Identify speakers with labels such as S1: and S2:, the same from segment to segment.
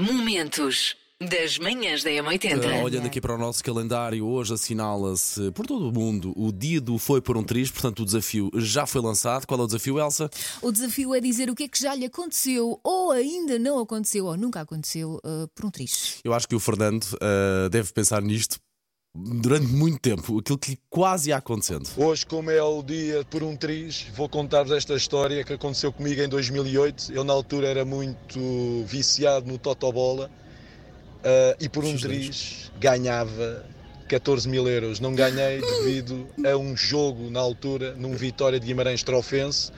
S1: Momentos das manhãs da M80.
S2: Uh, olhando aqui para o nosso calendário, hoje assinala-se por todo o mundo o dia do Foi por um Triz, portanto o desafio já foi lançado. Qual é o desafio, Elsa?
S3: O desafio é dizer o que é que já lhe aconteceu, ou ainda não aconteceu, ou nunca aconteceu, uh, por um triz.
S2: Eu acho que o Fernando uh, deve pensar nisto durante muito tempo, aquilo que lhe quase ia acontecendo.
S4: Hoje, como é o dia por um triz, vou contar-vos esta história que aconteceu comigo em 2008. Eu, na altura, era muito viciado no Totobola uh, e por um triz ganhava 14 mil euros. Não ganhei devido a um jogo na altura, num Vitória de Guimarães Trofense.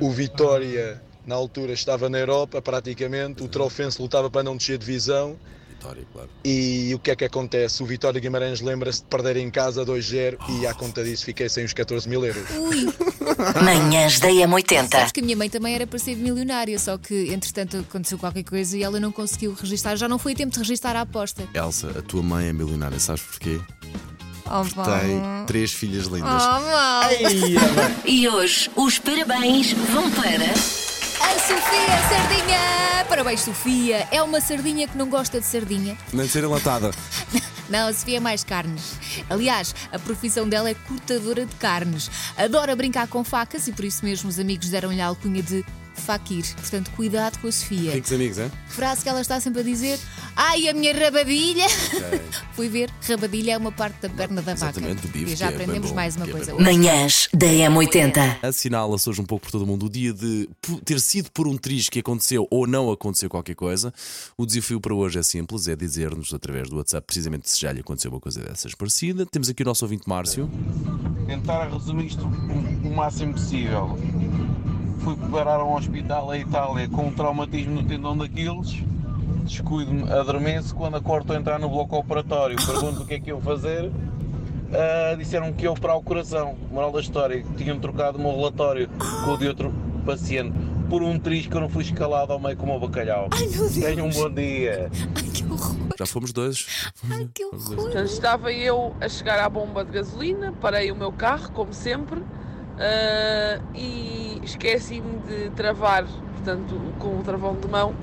S4: O Vitória, na altura, estava na Europa praticamente. O Trofense lutava para não descer divisão.
S2: Vitória, claro.
S4: E o que é que acontece? O Vitória Guimarães lembra-se de perder em casa 2-0 e à conta disso fiquei sem os 14 mil euros.
S3: Ui!
S1: Manhãs da M80.
S3: Sabes que a minha mãe também era para ser milionária, só que entretanto aconteceu qualquer coisa e ela não conseguiu registrar. Já não foi tempo de registrar a aposta.
S2: Elsa, a tua mãe é milionária, sabes porquê?
S3: Oh,
S2: Tem três filhas lindas.
S3: Oh, mal.
S1: E hoje os parabéns vão para.
S3: A Sofia Sardinha! Parabéns, Sofia! É uma sardinha que não gosta de sardinha.
S2: Nem de ser enlatada.
S3: Não, a Sofia é mais carnes. Aliás, a profissão dela é cortadora de carnes. Adora brincar com facas e por isso mesmo os amigos deram-lhe a alcunha de Fakir. Portanto, cuidado com a Sofia.
S2: Ricos amigos, é?
S3: Frase que ela está sempre a dizer: Ai, a minha rabadilha! Fui ver, rabadilha é uma parte da perna da vaca.
S2: Exatamente, do bife,
S3: E já
S2: é
S3: aprendemos
S2: bom,
S3: mais uma
S2: é
S3: coisa.
S2: bom.
S1: Manhãs da M80.
S2: Assinala-se hoje um pouco por todo o mundo o dia de ter sido por um triz que aconteceu ou não aconteceu qualquer coisa. O desafio para hoje é simples: é dizer-nos através do WhatsApp precisamente se já lhe aconteceu uma coisa dessas parecida. Temos aqui o nosso ouvinte Márcio.
S5: tentar resumir isto o máximo possível. Fui parar a um hospital em Itália com um traumatismo no tendão daqueles. Descuido-me, adormeço. Quando acordo, a entrar no bloco operatório. Pergunto o que é que eu fazer. Ah, disseram que eu operar o coração. Moral da história: tinham trocado o meu relatório com o de outro paciente. Por um triz que eu não fui escalado ao meio como o bacalhau.
S3: Ai, meu Deus!
S5: Tenham um bom dia.
S3: Ai, que horror!
S2: Já fomos dois.
S3: Ai, que horror!
S6: Portanto, estava eu a chegar à bomba de gasolina, parei o meu carro, como sempre, ah, e esqueci-me de travar, portanto, com o travão de mão.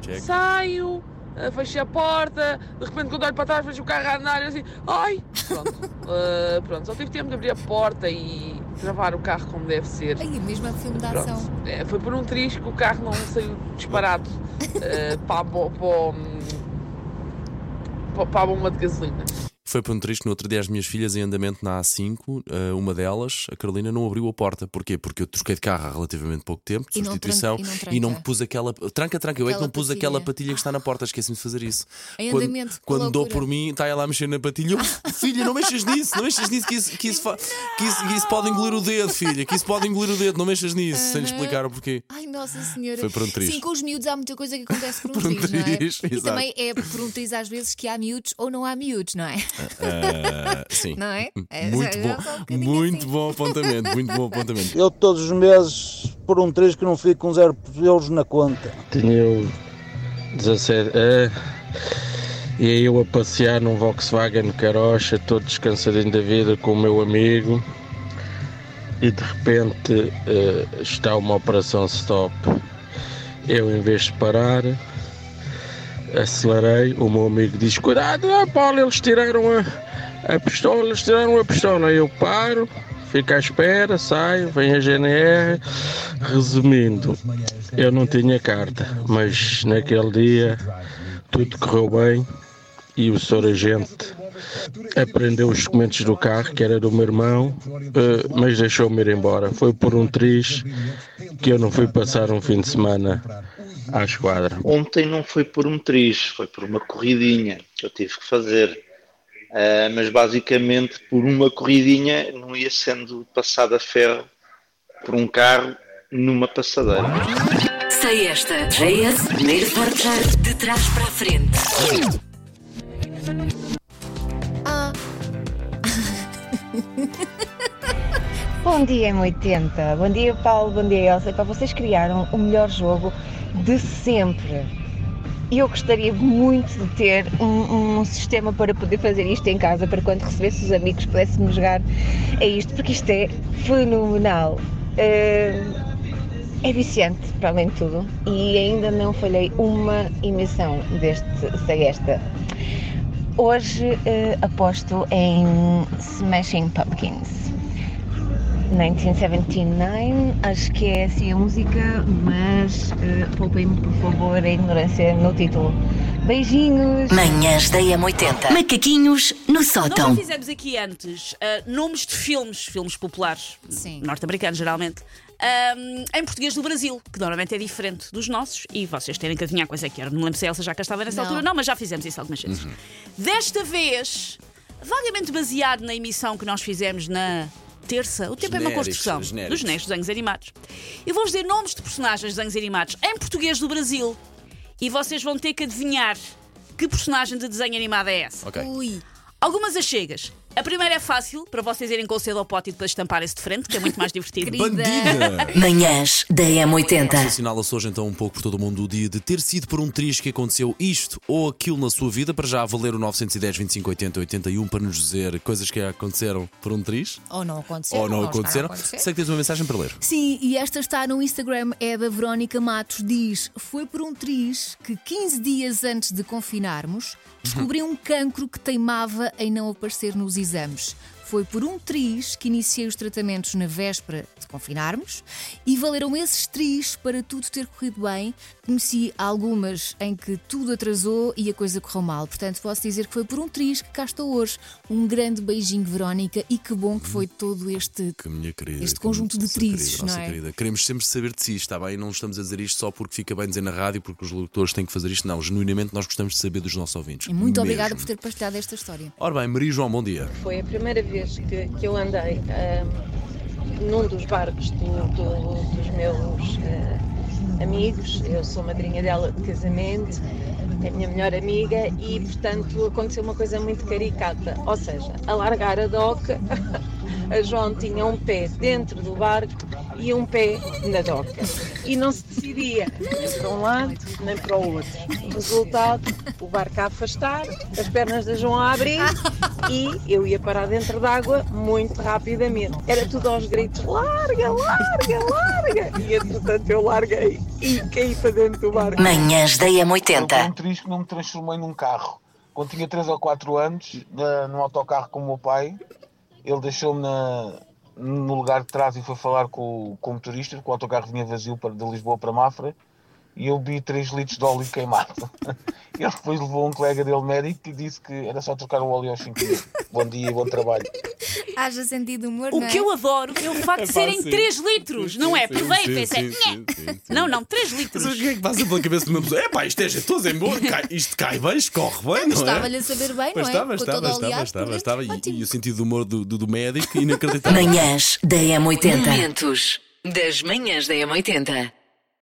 S2: Check.
S6: saio, ah, fecho a porta, de repente quando olho para trás vejo o carro a andar e assim, ai! Pronto, Ah, pronto, só tive tempo de abrir a porta e travar o carro como deve ser.
S3: É mesmo a filme de ação.
S6: É, foi por um triz que o carro não saiu disparado para, para, o, hum, para- para a bomba de gasolina.
S2: Foi por um triz que no outro dia as minhas filhas em andamento na A5, eh, uma delas, a Carolina, não abriu a porta. Porquê? Porque eu troquei de carro há relativamente pouco tempo, de
S3: E não
S2: substituição,
S3: tranca- e não
S2: e não pus aquela. Tranca, tranca, eu é que não pus
S3: patilha.
S2: aquela patilha que está na porta, esqueci-me de fazer isso.
S3: Em
S2: quando
S3: andamento,
S2: quando dou por mim, está ela a mexer na patilha. Eu, filha, não mexas nisso, não mexas nisso, que isso, que isso, que isso, que isso pode engolir o dedo, filha, que isso pode engolir o dedo, não mexas nisso, sem lhe explicar o porquê.
S3: Ai, Nossa Senhora.
S2: Foi por um triz.
S3: Sim, com os miúdos há muita coisa que acontece por um,
S2: Por um
S3: triz, não é? E também é por um triz às vezes que há miúdos ou não há miúdos, não é?
S2: Ah, sim.
S3: Não é? É,
S2: Muito
S3: eu
S2: bom,
S3: um bocadinho
S2: muito
S3: assim.
S2: bom apontamento, muito bom apontamento.
S7: Eu todos os meses, por um triz que não fico com zero euros na conta.
S8: Tinha eu 17 é, e aí eu a passear num Volkswagen Carocha, todo descansadinho da vida com o meu amigo e de repente eh, está uma operação stop. Eu em vez de parar, acelerei, o meu amigo diz, cuidado, ah, Paulo, eles tiraram a, a pistola, eles tiraram a pistola. Eu paro, fico à espera, saio, vem a GNR. Resumindo, eu não tinha carta, mas naquele dia tudo correu bem e o senhor agente apreendeu os documentos do carro, que era do meu irmão, eh, mas deixou-me ir embora. Foi por um triz que eu não fui passar um fim de semana à esquadra.
S9: Ontem não foi por um triz, foi por uma corridinha que eu tive que fazer. Ah, mas basicamente por uma corridinha não ia sendo passado a ferro por um carro numa passadeira.
S1: Sei esta. JS, primeiro portar de trás para a frente.
S3: Ah,
S10: Bom dia, M80. Bom dia, Paulo. Bom dia, Elsa. Para vocês criaram o melhor jogo de sempre. E eu gostaria muito de ter um, um sistema para poder fazer isto em casa, para quando recebesse os amigos pudéssemos jogar a isto, porque isto é fenomenal. Eh, é viciante, para além de tudo, e ainda não falhei uma emissão deste Sei Esta. Hoje eh, aposto em Smashing Pumpkins. 1979, acho que é assim a música, mas eh, poupem-me por favor a ignorância no título. Beijinhos!
S1: Manhãs da M80. Macaquinhos no
S11: Nós já
S1: sótão.
S11: fizemos aqui antes ah, nomes de filmes, filmes populares,
S3: Sim.
S11: norte-americanos geralmente, ahm, em português do Brasil, que normalmente é diferente dos nossos, e vocês terem que adivinhar quais é que era. Não lembro se a Elsa já cá estava nessa
S3: Não.
S11: altura, não, mas já fizemos isso algumas vezes. Desta vez, vagamente baseado na emissão que nós fizemos na terça, o tempo é uma
S2: Genéricos,
S11: construção
S2: genéricos.
S11: dos genéricos desenhos animados. Eu vou-vos dizer nomes de personagens de desenhos animados em português do Brasil, e vocês vão ter que adivinhar que personagem de desenho animado é essa.
S2: Ok.
S3: Ui,
S11: Algumas achegas. A primeira é fácil, para vocês irem com o cedo ao pote e depois estamparem-se de frente, que é muito mais divertido.
S2: Bandida!
S1: Manhãs da M80.
S2: Assinala-se hoje então um pouco por todo o mundo o dia de ter sido por um triz que aconteceu isto ou aquilo na sua vida, para já valer o 910 25 80 81 para nos dizer coisas que aconteceram por um triz
S3: ou não aconteceu.
S2: ou não aconteceram.
S3: acontecer.
S2: Sei que tens uma mensagem para ler.
S3: Sim, e esta está no Instagram, é da Verónica Matos. Diz: Foi por um triz que 15 dias antes de confinarmos descobri um cancro que teimava em não aparecer nos exames precisamos. Foi por um triz que iniciei os tratamentos na véspera de confinarmos e valeram esses triz para tudo ter corrido bem. Conheci algumas em que tudo atrasou e a coisa correu mal. Portanto, posso dizer que foi por um triz que cá estou hoje. Um grande beijinho, Verónica, e que bom que foi todo este
S2: Que minha querida.
S3: Este
S2: que
S3: conjunto de trizes, não é?
S2: querida. Queremos sempre saber de si, está bem? Não estamos a dizer isto só porque fica bem dizer na rádio, porque os locutores têm que fazer isto. Não, genuinamente nós gostamos de saber dos nossos ouvintes.
S3: E muito
S2: Mesmo.
S3: obrigada por ter partilhado esta história.
S2: Ora bem, Maria João, bom dia.
S12: Foi a primeira vez que, que eu andei num dos barcos do- do- dos meus ah, amigos. Eu sou madrinha dela de casamento, é a minha melhor amiga e, portanto, aconteceu uma coisa muito caricata. Ou seja, a largar a doca, a João tinha um pé dentro do barco e um pé na doca. E não se decidia nem para um lado nem para o outro. Resultado, o barco a afastar, as pernas da João a abrir e eu ia parar dentro d'água muito rapidamente. Era tudo aos gritos: larga, larga, larga! E entretanto eu larguei e caí para dentro do barco.
S1: Manhãs da
S5: Foi um
S1: M80.
S5: triz que não me transformei num carro. Quando tinha 3 ou 4 anos, na, num autocarro com o meu pai, ele deixou-me na- no lugar de trás e foi falar com, com o motorista, porque o autocarro vinha vazio para, de Lisboa para Mafra, e eu vi 3 litros de óleo queimado. Ele depois levou um colega dele médico e disse que era só trocar o óleo aos 5 minutos. Bom dia e bom trabalho.
S3: Haja sentido de humor,
S11: O
S3: não é?
S11: que eu adoro é o facto de serem 3 litros, não é? Esse é-. Não, não, 3
S2: Mas
S11: litros.
S2: o que é que passa pela cabeça de uma pessoa? É pá, isto é jeitoso, é bom, cai- isto cai bem, escorre bem, não é?
S3: Estava-lhe a saber bem,
S2: Mas
S3: não é?
S2: estava, estava, estava, estava. E, e o sentido do humor do, do, do médico inacreditável.
S1: Manhãs da M80. Momentos das manhãs da M80.